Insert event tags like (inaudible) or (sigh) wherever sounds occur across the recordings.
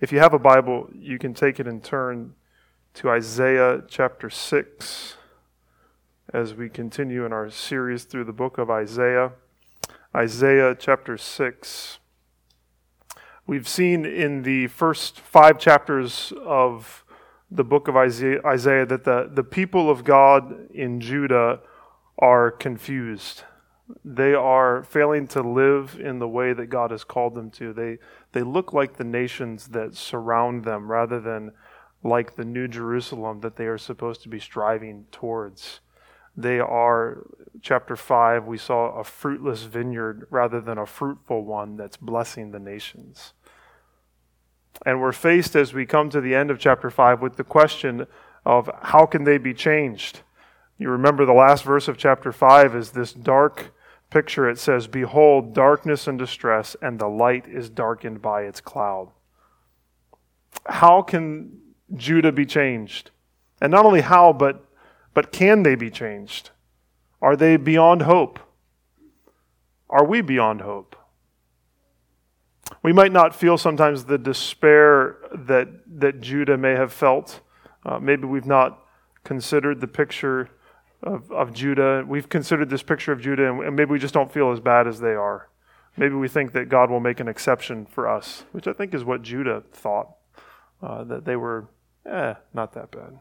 If you have a Bible, you can take it and turn to Isaiah chapter 6 as we continue in our series through the book of Isaiah. Isaiah chapter 6. We've seen in the first five chapters of the book of Isaiah, Isaiah that the, the people of God in Judah are confused. They are failing to live in the way that God has called them to. They, they look like the nations that surround them rather than like the New Jerusalem that they are supposed to be striving towards. They are, chapter 5, we saw a fruitless vineyard rather than a fruitful one that's blessing the nations. And we're faced as we come to the end of chapter 5 with the question of how can they be changed? You remember the last verse of chapter 5 is this dark picture, it says, Behold, darkness and distress, and the light is darkened by its cloud. How can Judah be changed? And not only how, but, but can they be changed? Are they beyond hope? Are we beyond hope? We might not feel sometimes the despair that, that Judah may have felt. Uh, maybe we've not considered the picture of, of Judah. We've considered this picture of Judah, and maybe we just don't feel as bad as they are. Maybe we think that God will make an exception for us, which I think is what Judah thought, uh, that they were, eh, not that bad.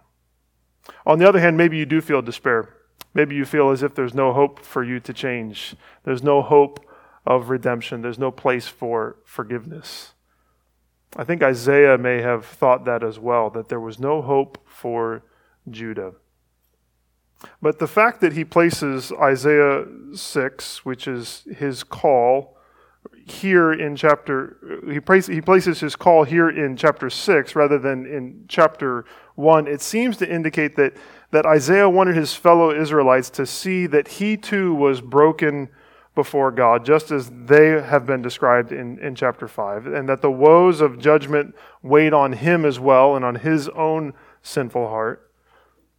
On the other hand, maybe you do feel despair. Maybe you feel as if there's no hope for you to change. There's no hope of redemption. There's no place for forgiveness. I think Isaiah may have thought that as well, that there was no hope for Judah. But the fact that he places Isaiah 6, which is his call, here in chapter, he, places, he places his call here in chapter 6 rather than in chapter 1, it seems to indicate that, that Isaiah wanted his fellow Israelites to see that he too was broken before God, just as they have been described in, in chapter 5, and that the woes of judgment weighed on him as well and on his own sinful heart.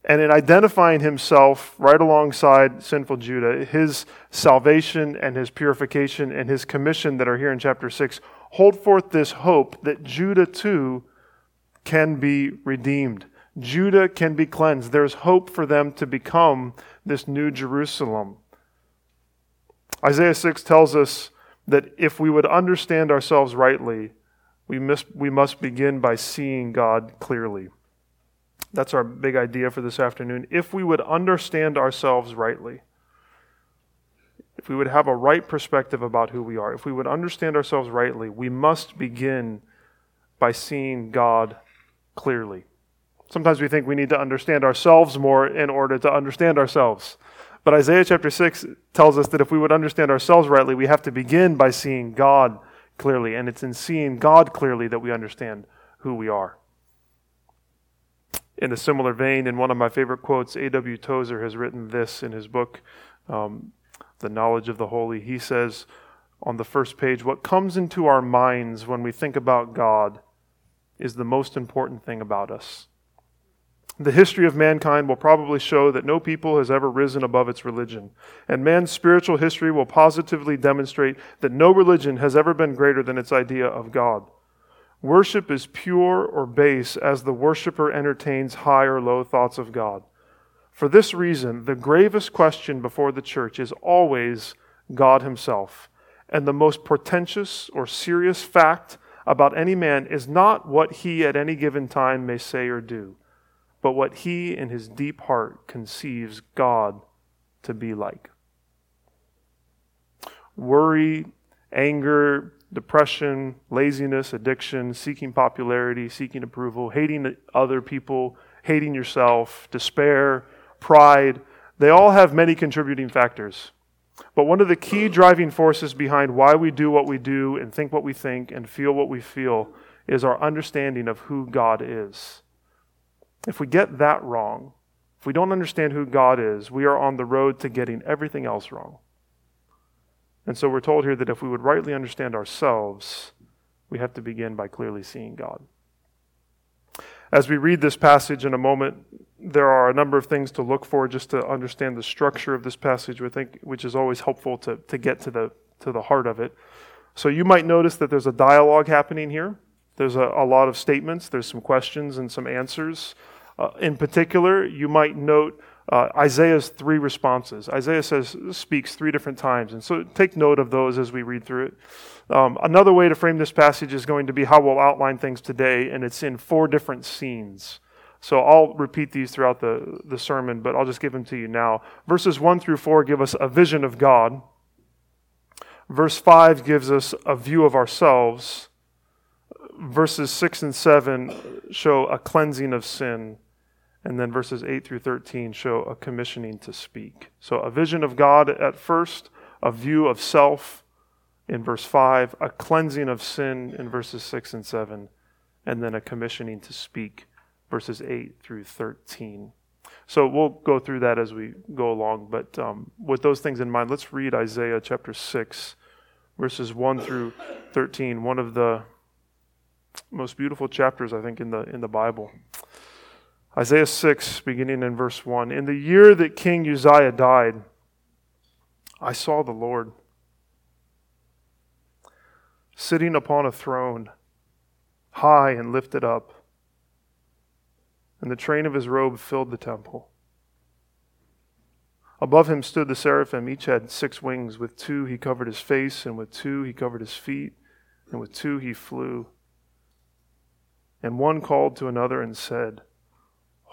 And in identifying himself right alongside sinful Judah, his salvation and his purification and his commission that are here in chapter 6 hold forth this hope that Judah too can be redeemed. Judah can be cleansed. There's hope for them to become this new Jerusalem. Isaiah 6 tells us that if we would understand ourselves rightly, we must, we must begin by seeing God clearly. That's our big idea for this afternoon. If we would understand ourselves rightly, if we would have a right perspective about who we are, if we would understand ourselves rightly, we must begin by seeing God clearly. Sometimes we think we need to understand ourselves more in order to understand ourselves. But Isaiah chapter 6 tells us that if we would understand ourselves rightly, we have to begin by seeing God clearly. And it's in seeing God clearly that we understand who we are. In a similar vein, in one of my favorite quotes, A.W. Tozer has written this in his book, um, The Knowledge of the Holy. He says on the first page, What comes into our minds when we think about God is the most important thing about us. The history of mankind will probably show that no people has ever risen above its religion. And man's spiritual history will positively demonstrate that no religion has ever been greater than its idea of God. Worship is pure or base as the worshiper entertains high or low thoughts of God. For this reason, the gravest question before the church is always God Himself. And the most portentous or serious fact about any man is not what he at any given time may say or do, but what he in his deep heart conceives God to be like. Worry, anger, depression, laziness, addiction, seeking popularity, seeking approval, hating other people, hating yourself, despair, pride, they all have many contributing factors. But one of the key driving forces behind why we do what we do and think what we think and feel what we feel is our understanding of who God is. If we get that wrong, if we don't understand who God is, we are on the road to getting everything else wrong. And so we're told here that if we would rightly understand ourselves, we have to begin by clearly seeing God. As we read this passage in a moment, there are a number of things to look for just to understand the structure of this passage, which, is always helpful to, to get to the, to the heart of it. So you might notice that there's a dialogue happening here. There's a, a lot of statements, there's some questions and some answers. Uh, in particular, you might note uh, Isaiah's three responses. Isaiah says speaks three different times, and so take note of those as we read through it. Um, another way to frame this passage is going to be how we'll outline things today, and it's in four different scenes. So I'll repeat these throughout the, the sermon, but I'll just give them to you now. Verses 1 through 4 give us a vision of God. Verse 5 gives us a view of ourselves. Verses 6 and 7 show a cleansing of sin. And then verses 8 through 13 show a commissioning to speak. So a vision of God at first, a view of self in verse 5, a cleansing of sin in verses 6 and 7, and then a commissioning to speak, verses 8 through 13. So we'll go through that as we go along, but um, with those things in mind, let's read Isaiah chapter 6, verses 1 through 13, one of the most beautiful chapters, I think, in the, in the Bible. Isaiah 6, beginning in verse 1. In the year that King Uzziah died, I saw the Lord sitting upon a throne, high and lifted up, and the train of his robe filled the temple. Above him stood the seraphim. Each had six wings. With two he covered his face, and with two he covered his feet, and with two he flew. And one called to another and said,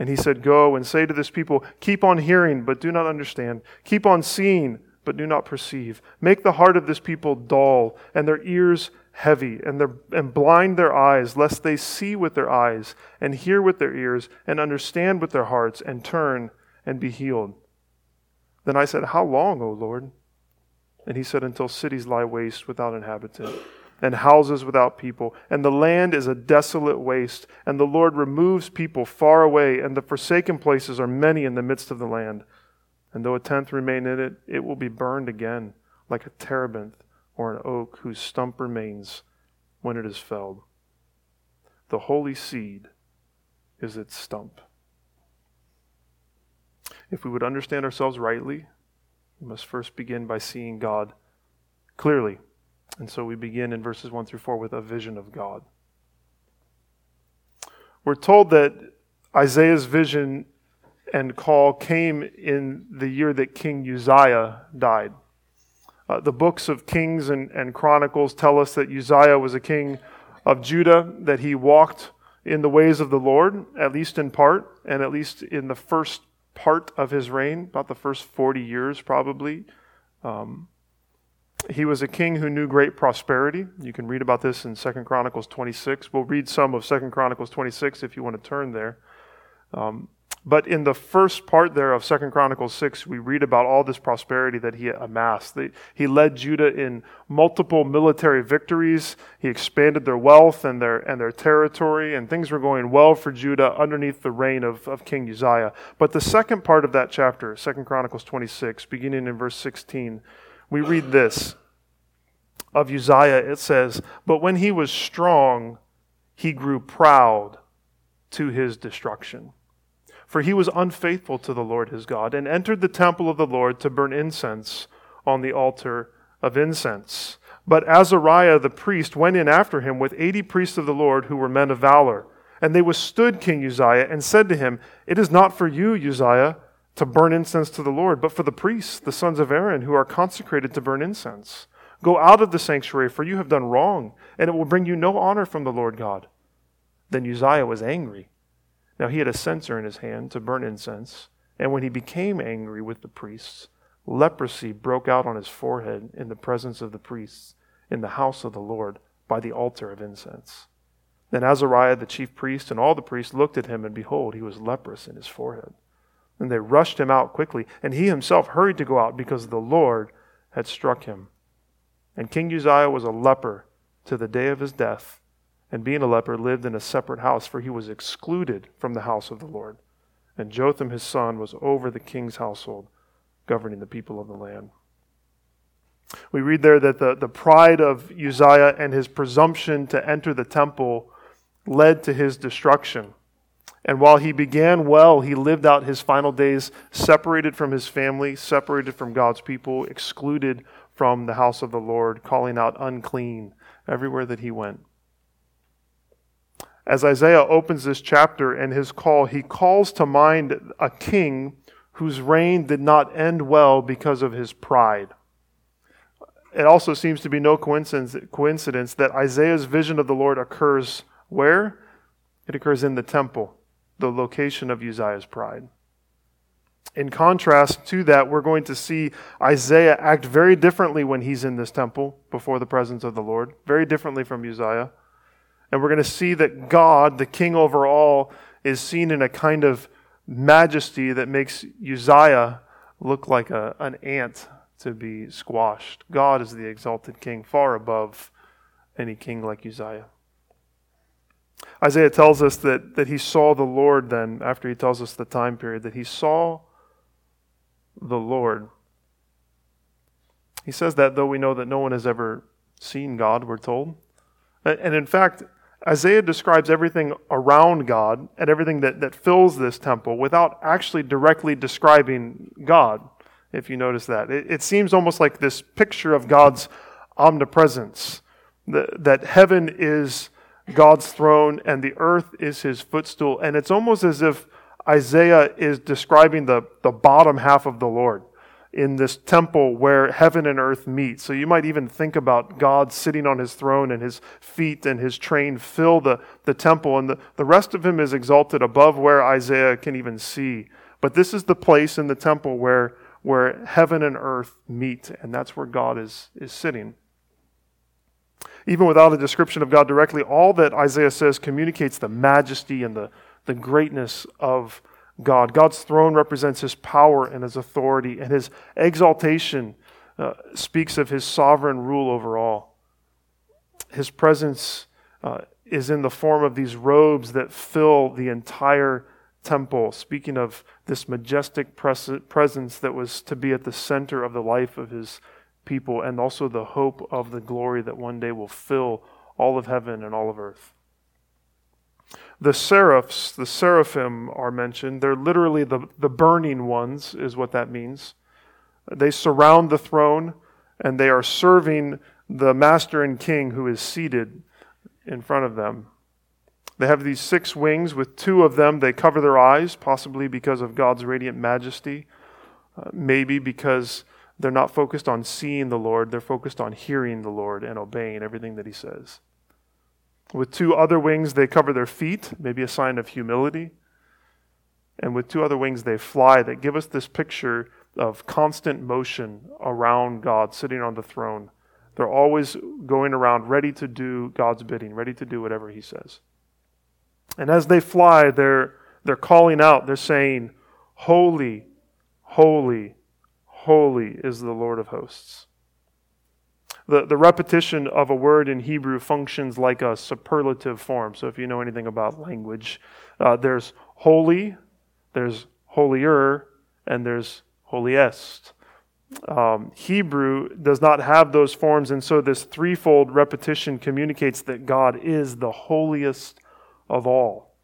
And he said, Go and say to this people, Keep on hearing, but do not understand. Keep on seeing, but do not perceive. Make the heart of this people dull, and their ears heavy and, their, and blind their eyes, lest they see with their eyes and hear with their ears and understand with their hearts and turn and be healed. Then I said, How long, O Lord? And he said, Until cities lie waste without inhabitant, and houses without people, and the land is a desolate waste, and the Lord removes people far away, and the forsaken places are many in the midst of the land. And though a tenth remain in it, it will be burned again, like a terebinth or an oak whose stump remains when it is felled. The holy seed is its stump. If we would understand ourselves rightly, we must first begin by seeing God clearly. And so we begin in verses 1 through 4 with a vision of God. We're told that Isaiah's vision and call came in the year that King Uzziah died. Uh, the books of Kings and, and Chronicles tell us that Uzziah was a king of Judah, that he walked in the ways of the Lord, at least in part, and at least in the first part of his reign, about the first 40 years probably. Um, he was a king who knew great prosperity. You can read about this in 2 Chronicles 26. We'll read some of 2 Chronicles 26 if you want to turn there. Um, but in the first part there of Second Chronicles 6, we read about all this prosperity that he amassed. He led Judah in multiple military victories. He expanded their wealth and their, and their territory, and things were going well for Judah underneath the reign of, of King Uzziah. But the second part of that chapter, Second Chronicles 26, beginning in verse 16, we read this. Of Uzziah, it says, But when he was strong, he grew proud to his destruction. For he was unfaithful to the Lord his God, and entered the temple of the Lord to burn incense on the altar of incense. But Azariah the priest went in after him with eighty priests of the Lord who were men of valor. And they withstood King Uzziah and said to him, It is not for you, Uzziah, to burn incense to the Lord, but for the priests, the sons of Aaron, who are consecrated to burn incense. Go out of the sanctuary, for you have done wrong, and it will bring you no honor from the Lord God. Then Uzziah was angry Now he had a censer in his hand to burn incense, and when he became angry with the priests, leprosy broke out on his forehead in the presence of the priests in the house of the Lord by the altar of incense. Then Azariah the chief priest and all the priests looked at him, and behold, he was leprous in his forehead. And they rushed him out quickly, and he himself hurried to go out because the Lord had struck him. And King Uzziah was a leper to the day of his death, and being a leper, lived in a separate house, for he was excluded from the house of the Lord. And Jotham his son was over the king's household, governing the people of the land. We read there that the, the pride of Uzziah and his presumption to enter the temple led to his destruction. And while he began well, he lived out his final days separated from his family, separated from God's people, excluded from the house of the Lord, calling out unclean everywhere that he went. As Isaiah opens this chapter and his call, he calls to mind a king whose reign did not end well because of his pride. It also seems to be no coincidence, coincidence that Isaiah's vision of the Lord occurs where? It occurs in the temple, the location of Uzziah's pride. In contrast to that, we're going to see Isaiah act very differently when he's in this temple before the presence of the Lord, very differently from Uzziah. And we're going to see that God, the king over all, is seen in a kind of majesty that makes Uzziah look like a, an ant to be squashed. God is the exalted king, far above any king like Uzziah. Isaiah tells us that, that he saw the Lord then, after he tells us the time period, that he saw the Lord. He says that though we know that no one has ever seen God, we're told. And in fact, Isaiah describes everything around God and everything that, that fills this temple without actually directly describing God, if you notice that. It, it seems almost like this picture of God's omnipresence, that, that heaven is God's throne and the earth is his footstool. And it's almost as if Isaiah is describing the, the bottom half of the Lord in this temple where heaven and earth meet. So you might even think about God sitting on his throne and his feet and his train fill the, the temple, and the, the rest of him is exalted above where Isaiah can even see. But this is the place in the temple where, where heaven and earth meet, and that's where God is, is sitting. Even without a description of God directly, all that Isaiah says communicates the majesty and the, the greatness of God. God's throne represents his power and his authority, and his exaltation uh, speaks of his sovereign rule over all. His presence uh, is in the form of these robes that fill the entire temple, speaking of this majestic pres- presence that was to be at the center of the life of his people, and also the hope of the glory that one day will fill all of heaven and all of earth. The seraphs, the seraphim are mentioned. They're literally the, the burning ones, is what that means. They surround the throne and they are serving the master and king who is seated in front of them. They have these six wings. With two of them, they cover their eyes, possibly because of God's radiant majesty, uh, maybe because they're not focused on seeing the Lord, they're focused on hearing the Lord and obeying everything that He says. With two other wings, they cover their feet, maybe a sign of humility. And with two other wings, they fly that give us this picture of constant motion around God sitting on the throne. They're always going around ready to do God's bidding, ready to do whatever He says. And as they fly, they're, they're calling out, they're saying, Holy, holy, holy is the Lord of hosts. The, the repetition of a word in Hebrew functions like a superlative form. So, if you know anything about language, uh, there's holy, there's holier, and there's holiest. Um, Hebrew does not have those forms, and so this threefold repetition communicates that God is the holiest of all.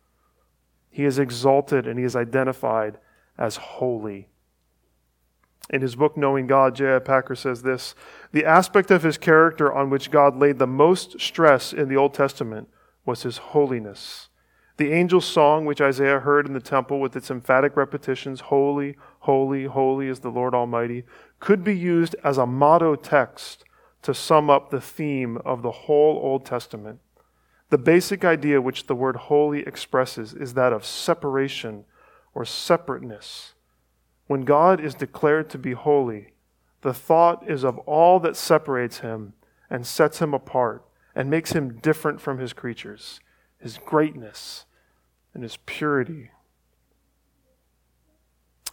He is exalted and he is identified as holy. In his book, Knowing God, J.I. Packer says this The aspect of his character on which God laid the most stress in the Old Testament was his holiness. The angel's song, which Isaiah heard in the temple with its emphatic repetitions, Holy, holy, holy is the Lord Almighty, could be used as a motto text to sum up the theme of the whole Old Testament The basic idea which the word holy expresses is that of separation or separateness. When God is declared to be holy, the thought is of all that separates him and sets him apart and makes him different from his creatures, his greatness and his purity.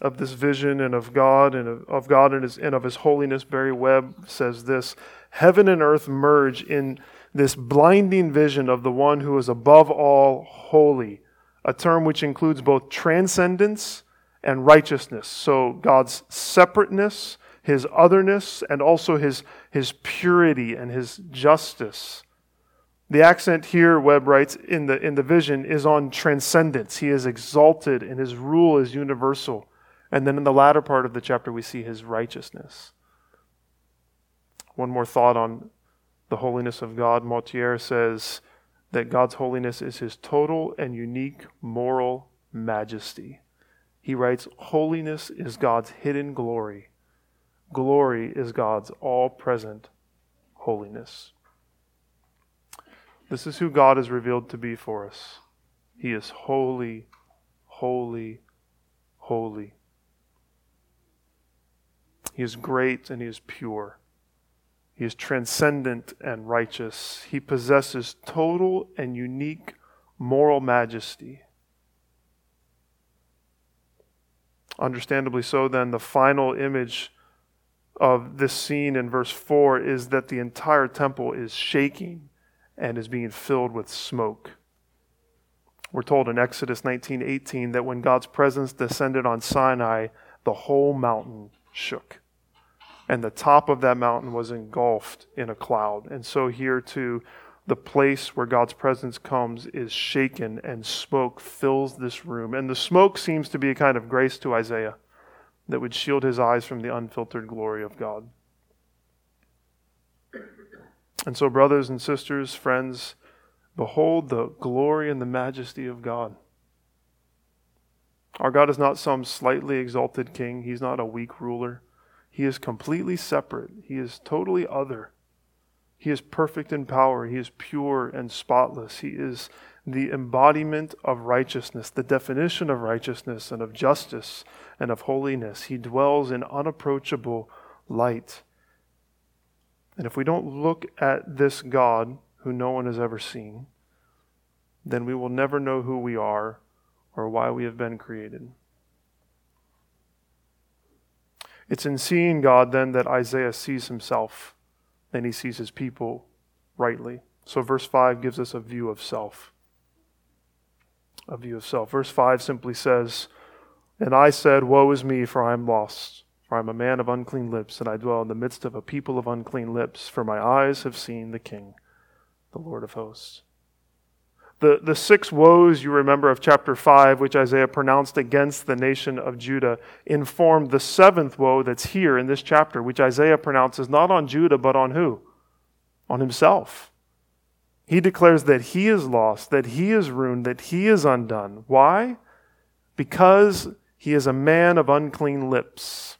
Of this vision and of God and of, of God and, his, and of his holiness, Barry Webb says this Heaven and earth merge in this blinding vision of the one who is above all holy, a term which includes both transcendence and righteousness. So God's separateness, his otherness, and also his, his purity and his justice. The accent here, Webb writes, in the, in the vision is on transcendence. He is exalted and his rule is universal. And then in the latter part of the chapter, we see his righteousness. One more thought on the holiness of God. Motyer says that God's holiness is his total and unique moral majesty. He writes, Holiness is God's hidden glory. Glory is God's all present holiness. This is who God is revealed to be for us. He is holy, holy, holy. He is great and he is pure. He is transcendent and righteous. He possesses total and unique moral majesty. Understandably so, then, the final image of this scene in verse 4 is that the entire temple is shaking and is being filled with smoke. We're told in Exodus 19:18 that when God's presence descended on Sinai, the whole mountain shook. And the top of that mountain was engulfed in a cloud. And so here too, the place where God's presence comes is shaken and smoke fills this room. And the smoke seems to be a kind of grace to Isaiah that would shield his eyes from the unfiltered glory of God. And so, brothers and sisters, friends, behold the glory and the majesty of God. Our God is not some slightly exalted king, He's not a weak ruler. He is completely separate, He is totally other. He is perfect in power, He is pure and spotless. He is the embodiment of righteousness, the definition of righteousness and of justice and of holiness. He dwells in unapproachable light. And if we don't look at this God who no one has ever seen, then we will never know who we are or why we have been created. It's in seeing God then that Isaiah sees himself and he sees his people rightly. So, verse 5 gives us a view of self. A view of self. Verse 5 simply says, And I said, Woe is me, for I am lost. For I am a man of unclean lips, and I dwell in the midst of a people of unclean lips, for my eyes have seen the King, the Lord of hosts. The, the six woes you remember of chapter 5, which Isaiah pronounced against the nation of Judah, inform the seventh woe that's here in this chapter, which Isaiah pronounces not on Judah, but on who? On himself. He declares that he is lost, that he is ruined, that he is undone. Why? Because he is a man of unclean lips.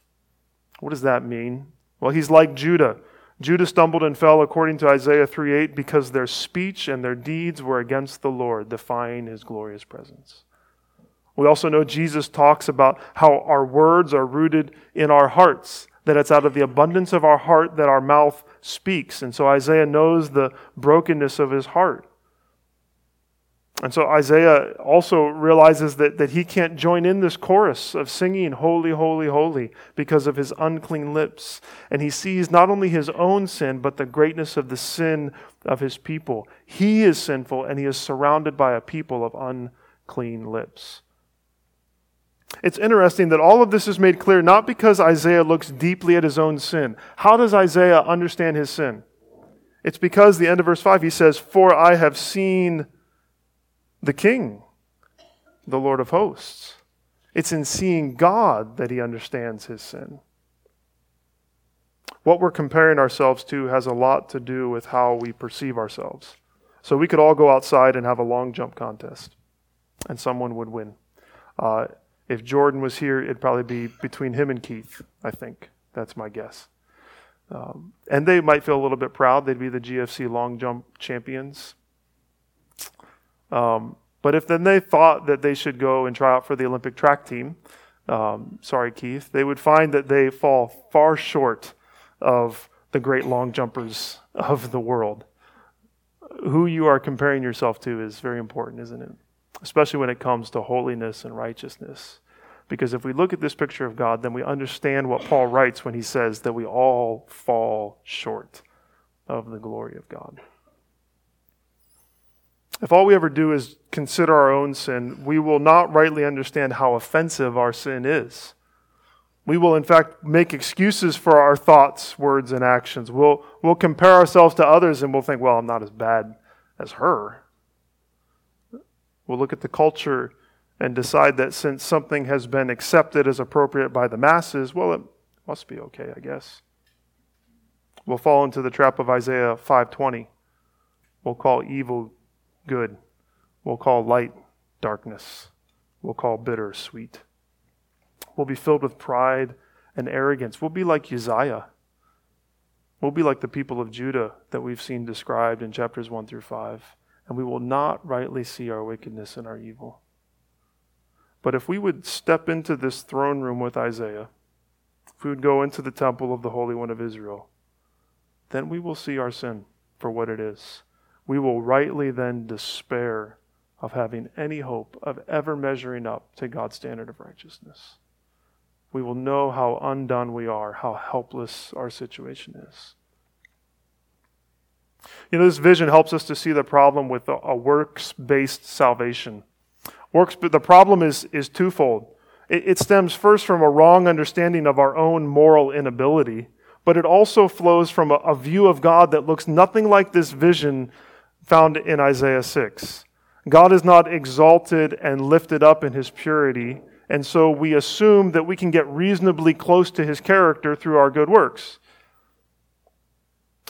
What does that mean? Well, he's like Judah. Judah stumbled and fell according to Isaiah 3:8 because their speech and their deeds were against the Lord, defying his glorious presence. We also know Jesus talks about how our words are rooted in our hearts, that it's out of the abundance of our heart that our mouth speaks. And so Isaiah knows the brokenness of his heart. And so Isaiah also realizes that, that he can't join in this chorus of singing, Holy, Holy, Holy, because of his unclean lips. And he sees not only his own sin, but the greatness of the sin of his people. He is sinful, and he is surrounded by a people of unclean lips. It's interesting that all of this is made clear not because Isaiah looks deeply at his own sin. How does Isaiah understand his sin? It's because the end of verse 5 he says, For I have seen the King, the Lord of hosts. It's in seeing God that he understands his sin. What we're comparing ourselves to has a lot to do with how we perceive ourselves. So we could all go outside and have a long jump contest, and someone would win. Uh, if Jordan was here, it'd probably be between him and Keith, I think. That's my guess. Um, and they might feel a little bit proud. They'd be the GFC long jump champions. Um, but if then they thought that they should go and try out for the Olympic track team, um, sorry, Keith, they would find that they fall far short of the great long jumpers (laughs) of the world. Who you are comparing yourself to is very important, isn't it? Especially when it comes to holiness and righteousness. Because if we look at this picture of God, then we understand what Paul writes when he says that we all fall short of the glory of God. If all we ever do is consider our own sin, we will not rightly understand how offensive our sin is. We will, in fact, make excuses for our thoughts, words, and actions. We'll, we'll compare ourselves to others and we'll think, well, I'm not as bad as her. We'll look at the culture and decide that since something has been accepted as appropriate by the masses, well, it must be okay, I guess. We'll fall into the trap of Isaiah 5:20. We'll call evil good. We'll call light darkness. We'll call bitter sweet. We'll be filled with pride and arrogance. We'll be like Uzziah. We'll be like the people of Judah that we've seen described in chapters 1 through 5. And we will not rightly see our wickedness and our evil. But if we would step into this throne room with Isaiah, if we would go into the temple of the Holy One of Israel, then we will see our sin for what it is. We will rightly then despair of having any hope of ever measuring up to God's standard of righteousness. We will know how undone we are, how helpless our situation is. You know, this vision helps us to see the problem with a, a works based salvation. Works, but the problem is, is twofold. It, it stems first from a wrong understanding of our own moral inability, but it also flows from a, a view of God that looks nothing like this vision found in Isaiah 6. God is not exalted and lifted up in his purity, and so we assume that we can get reasonably close to his character through our good works.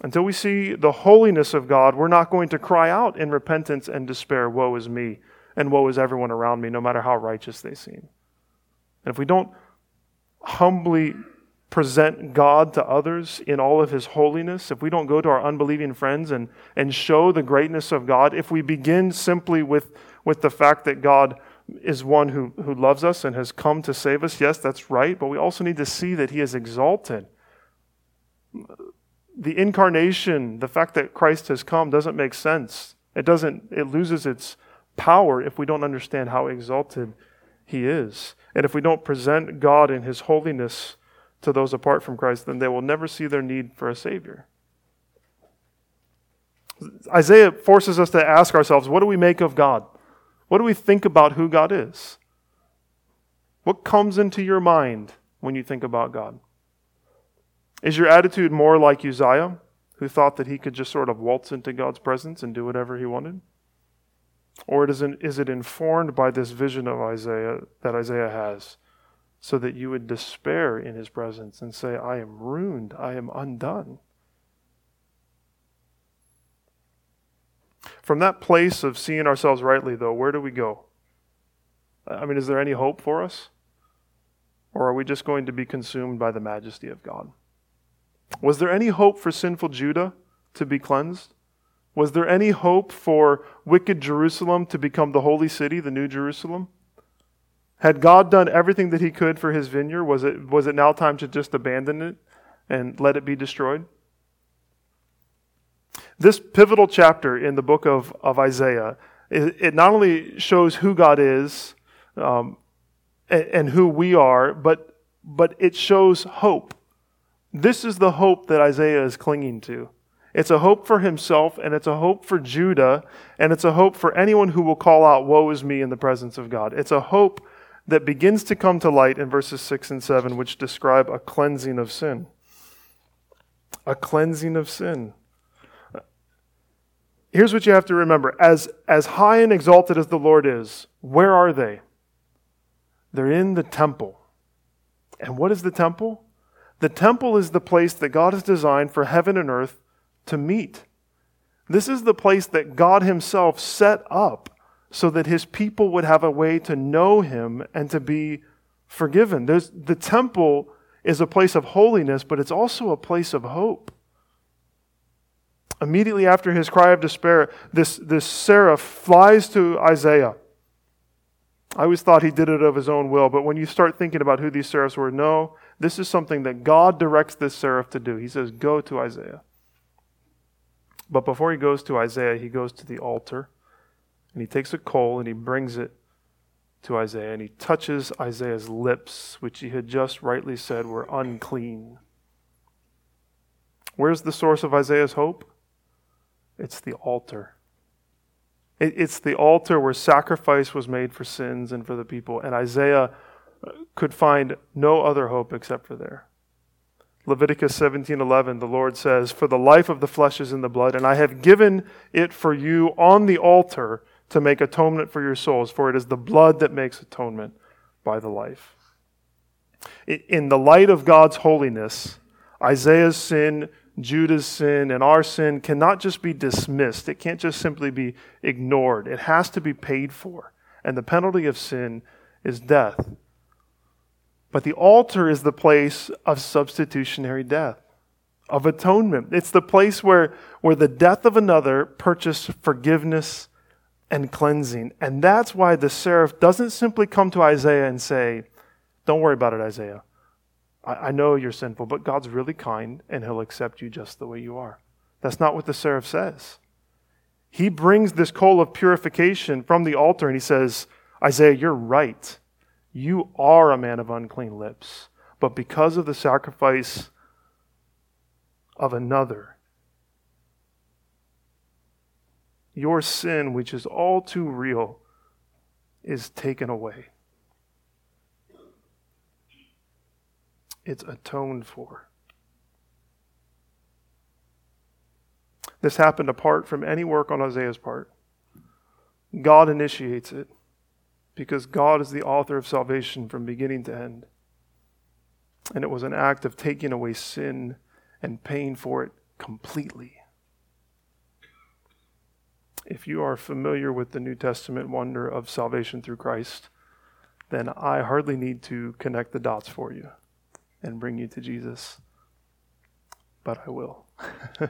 Until we see the holiness of God, we're not going to cry out in repentance and despair, Woe is me, and woe is everyone around me, no matter how righteous they seem. And if we don't humbly present God to others in all of his holiness, if we don't go to our unbelieving friends and, and show the greatness of God, if we begin simply with, with the fact that God is one who, who loves us and has come to save us, yes, that's right, but we also need to see that he is exalted the incarnation, the fact that Christ has come, doesn't make sense. It doesn't, it loses its power if we don't understand how exalted he is. And if we don't present God in his holiness to those apart from Christ, then they will never see their need for a Savior. Isaiah forces us to ask ourselves what do we make of God? What do we think about who God is? What comes into your mind when you think about God? Is your attitude more like Uzziah, who thought that he could just sort of waltz into God's presence and do whatever he wanted? Or is it informed by this vision of Isaiah that Isaiah has, so that you would despair in his presence and say, I am ruined, I am undone? From that place of seeing ourselves rightly, though, where do we go? I mean, is there any hope for us? Or are we just going to be consumed by the majesty of God? Was there any hope for sinful Judah to be cleansed? Was there any hope for wicked Jerusalem to become the holy city, the new Jerusalem? Had God done everything that he could for his vineyard? Was it, was it now time to just abandon it and let it be destroyed? This pivotal chapter in the book of, of Isaiah, it, it not only shows who God is um, and, and who we are, but, but it shows hope. This is the hope that Isaiah is clinging to. It's a hope for himself, and it's a hope for Judah, and it's a hope for anyone who will call out, Woe is me, in the presence of God. It's a hope that begins to come to light in verses 6 and 7, which describe a cleansing of sin. A cleansing of sin. Here's what you have to remember as, as high and exalted as the Lord is, where are they? They're in the temple. And what is the temple? The temple is the place that God has designed for heaven and earth to meet. This is the place that God Himself set up so that His people would have a way to know Him and to be forgiven. There's, the temple is a place of holiness, but it's also a place of hope. Immediately after his cry of despair, this, this seraph flies to Isaiah. I always thought he did it of his own will, but when you start thinking about who these seraphs were, no, this is something that God directs this seraph to do. He says, Go to Isaiah. But before he goes to Isaiah, he goes to the altar and he takes a coal and he brings it to Isaiah and he touches Isaiah's lips, which he had just rightly said were unclean. Where's the source of Isaiah's hope? It's the altar. It's the altar where sacrifice was made for sins and for the people. And Isaiah could find no other hope except for there. Leviticus 17:11 the Lord says, "For the life of the flesh is in the blood, and I have given it for you on the altar to make atonement for your souls, for it is the blood that makes atonement by the life." In the light of God's holiness, Isaiah's sin, Judah's sin, and our sin cannot just be dismissed. It can't just simply be ignored. It has to be paid for. And the penalty of sin is death. But the altar is the place of substitutionary death, of atonement. It's the place where, where the death of another purchased forgiveness and cleansing. And that's why the seraph doesn't simply come to Isaiah and say, Don't worry about it, Isaiah. I, I know you're sinful, but God's really kind and he'll accept you just the way you are. That's not what the seraph says. He brings this coal of purification from the altar and he says, Isaiah, you're right. You are a man of unclean lips. But because of the sacrifice of another, your sin, which is all too real, is taken away. It's atoned for. This happened apart from any work on Isaiah's part. God initiates it because God is the author of salvation from beginning to end. And it was an act of taking away sin and paying for it completely. If you are familiar with the New Testament wonder of salvation through Christ, then I hardly need to connect the dots for you and bring you to Jesus. But I will. (laughs)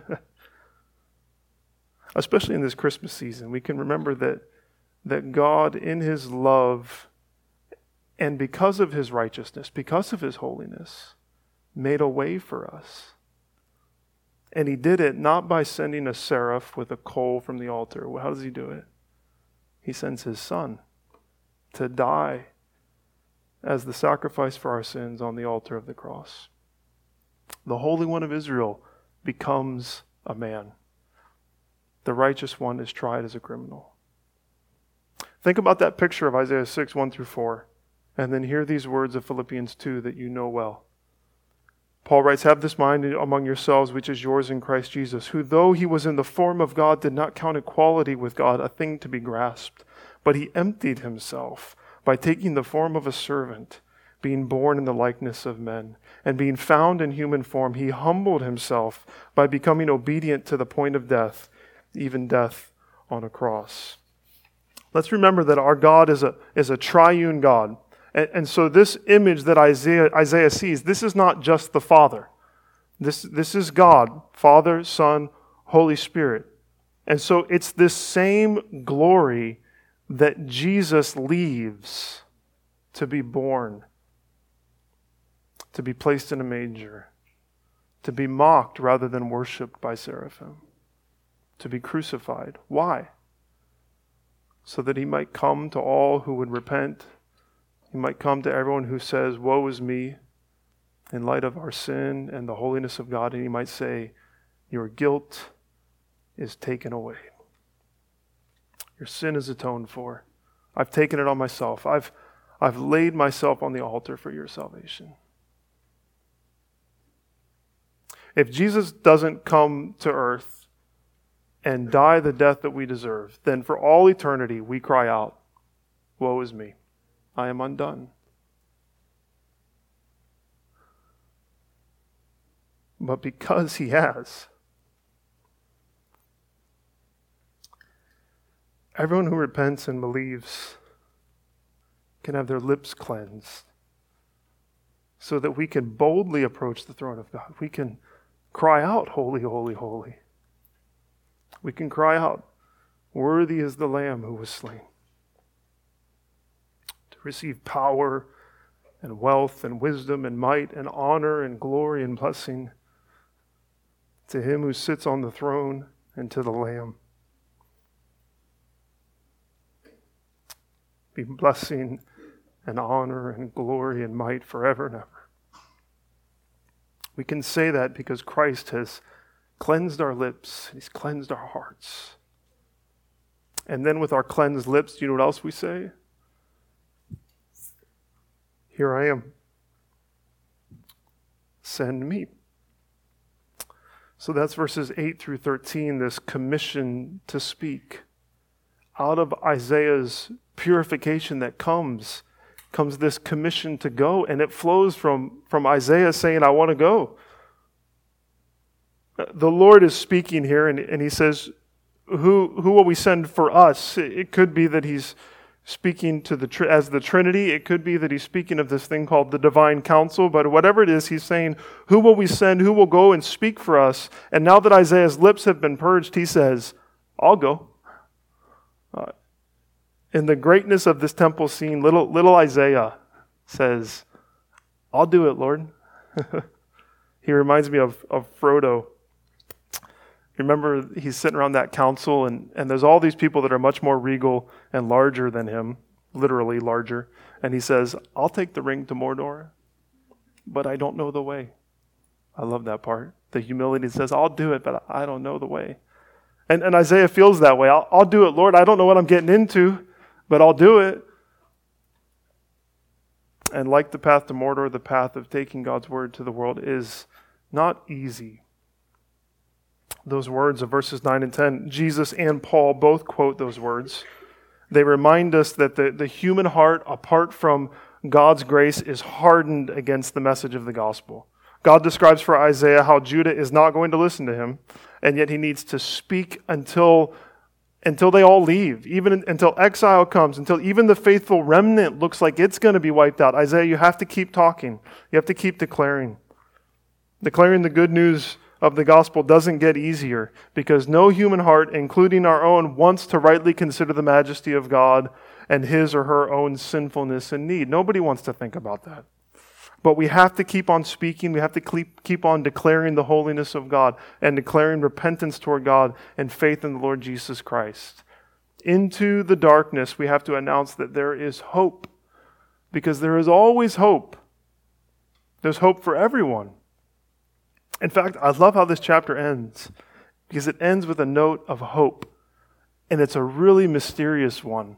Especially in this Christmas season, we can remember that that God, in his love and because of his righteousness, because of his holiness, made a way for us. And he did it not by sending a seraph with a coal from the altar. Well, how does he do it? He sends his son to die as the sacrifice for our sins on the altar of the cross. The Holy One of Israel becomes a man. The righteous one is tried as a criminal. Think about that picture of Isaiah 6, 1 through 4, and then hear these words of Philippians 2 that you know well. Paul writes, Have this mind among yourselves, which is yours in Christ Jesus, who, though he was in the form of God, did not count equality with God a thing to be grasped, but he emptied himself by taking the form of a servant, being born in the likeness of men. And being found in human form, he humbled himself by becoming obedient to the point of death, even death on a cross. Let's remember that our God is a, is a triune God. And, and so, this image that Isaiah, Isaiah sees, this is not just the Father. This, this is God, Father, Son, Holy Spirit. And so, it's this same glory that Jesus leaves to be born, to be placed in a manger, to be mocked rather than worshiped by seraphim, to be crucified. Why? so that he might come to all who would repent. He might come to everyone who says, Woe is me, in light of our sin and the holiness of God, and he might say, Your guilt is taken away. Your sin is atoned for. I've taken it on myself. I've, I've laid myself on the altar for your salvation. If Jesus doesn't come to earth and die the death that we deserve, then for all eternity we cry out, Woe is me! I am undone. But because he has, everyone who repents and believes can have their lips cleansed so that we can boldly approach the throne of God. We can cry out, Holy, holy, holy we can cry out, Worthy is the Lamb who was slain receive power and wealth and wisdom and might and honor and glory and blessing to him who sits on the throne and to the Lamb. Be blessing and honor and glory and might forever and ever. We can say that because Christ has cleansed our lips, He's cleansed our hearts. And then with our cleansed lips, do you know what else we say? Here I am. Send me. So that's verses 8 through 13, this commission to speak. Out of Isaiah's purification that comes, comes this commission to go, and it flows from, from Isaiah saying, I want to go. The Lord is speaking here, and, and he says, who, who will we send for us? It could be that he's speaking to the as the Trinity. It could be that he's speaking of this thing called the divine council, but whatever it is, he's saying, Who will we send? Who will go and speak for us? And now that Isaiah's lips have been purged, he says, I'll go. Uh, in the greatness of this temple scene, little, little Isaiah says, I'll do it, Lord. (laughs) he reminds me of, of Frodo remember he's sitting around that council and, and there's all these people that are much more regal and larger than him literally larger. And he says i'll take the ring to mordor but i don't know the way. I love that part. The humility says i'll do it but i don't know the way. And, and isaiah feels that way. I'll, I'll do it lord. I don't know what i'm getting into but i'll do it. And like the path to mordor the path of taking god's word to the world is not easy those words of verses 9 and 10. Jesus and Paul both quote those words. They remind us that the, the human heart, apart from God's grace, is hardened against the message of the gospel. God describes for Isaiah how Judah is not going to listen to him, and yet he needs to speak until, until they all leave, even until exile comes, until even the faithful remnant looks like it's going to be wiped out. Isaiah, you have to keep talking, you have to keep declaring. Declaring the good news of the gospel doesn't get easier because no human heart, including our own, wants to rightly consider the majesty of God and his or her own sinfulness and need. Nobody wants to think about that. But we have to keep on speaking. We have to keep, on declaring the holiness of God and declaring repentance toward God and faith in the Lord Jesus Christ. Into the darkness, we have to announce that there is hope because there is always hope. There's hope for everyone. In fact, I love how this chapter ends because it ends with a note of hope. And it's a really mysterious one.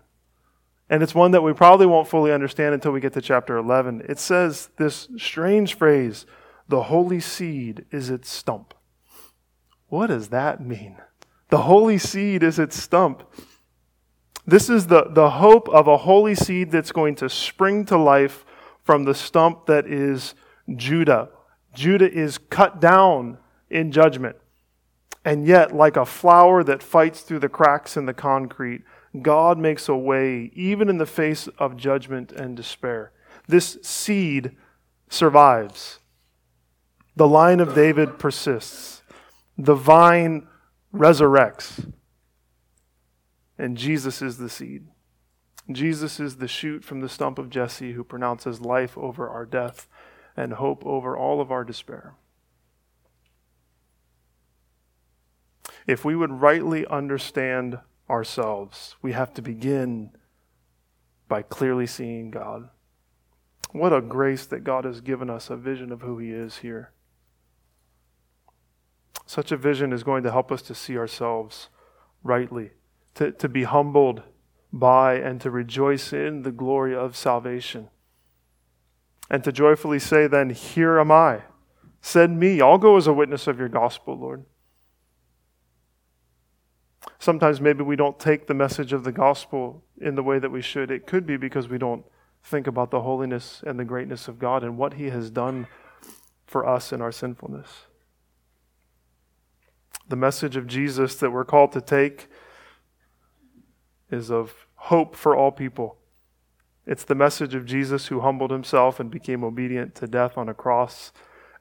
And it's one that we probably won't fully understand until we get to chapter 11. It says this strange phrase the holy seed is its stump. What does that mean? The holy seed is its stump. This is the, the hope of a holy seed that's going to spring to life from the stump that is Judah, Judah is cut down in judgment. And yet, like a flower that fights through the cracks in the concrete, God makes a way even in the face of judgment and despair. This seed survives. The line of David persists. The vine resurrects. And Jesus is the seed. Jesus is the shoot from the stump of Jesse who pronounces life over our death and hope over all of our despair. If we would rightly understand ourselves, we have to begin by clearly seeing God. What a grace that God has given us a vision of who He is here. Such a vision is going to help us to see ourselves rightly, to, to be humbled by and to rejoice in the glory of salvation and to joyfully say, Then, here am I. Send me. I'll go as a witness of your gospel, Lord. Sometimes maybe we don't take the message of the gospel in the way that we should. It could be because we don't think about the holiness and the greatness of God and what He has done for us in our sinfulness. The message of Jesus that we're called to take is of hope for all people. It's the message of Jesus who humbled himself and became obedient to death on a cross.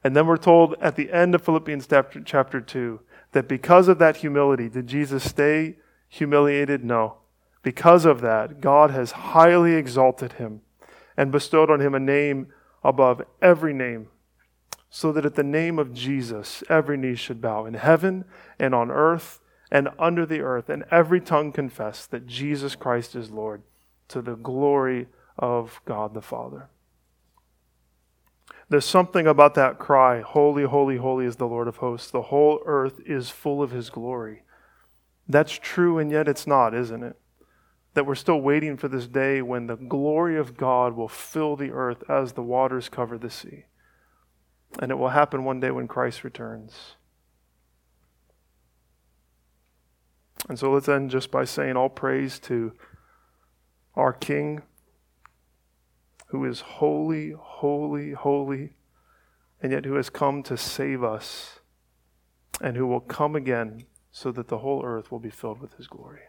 And then we're told at the end of Philippians chapter, chapter 2 that because of that humility, did Jesus stay humiliated? No. Because of that, God has highly exalted him and bestowed on him a name above every name, so that at the name of Jesus every knee should bow in heaven and on earth and under the earth, and every tongue confess that Jesus Christ is Lord, to the glory of God the Father. There's something about that cry, Holy, holy, holy is the Lord of hosts. The whole earth is full of his glory. That's true, and yet it's not, isn't it? that we're still waiting for this day when the glory of God will fill the earth as the waters cover the sea. And it will happen one day when Christ returns. And so let's end just by saying all praise to our King, who is holy, holy, holy, and yet who has come to save us, and who will come again so that the whole earth will be filled with his glory.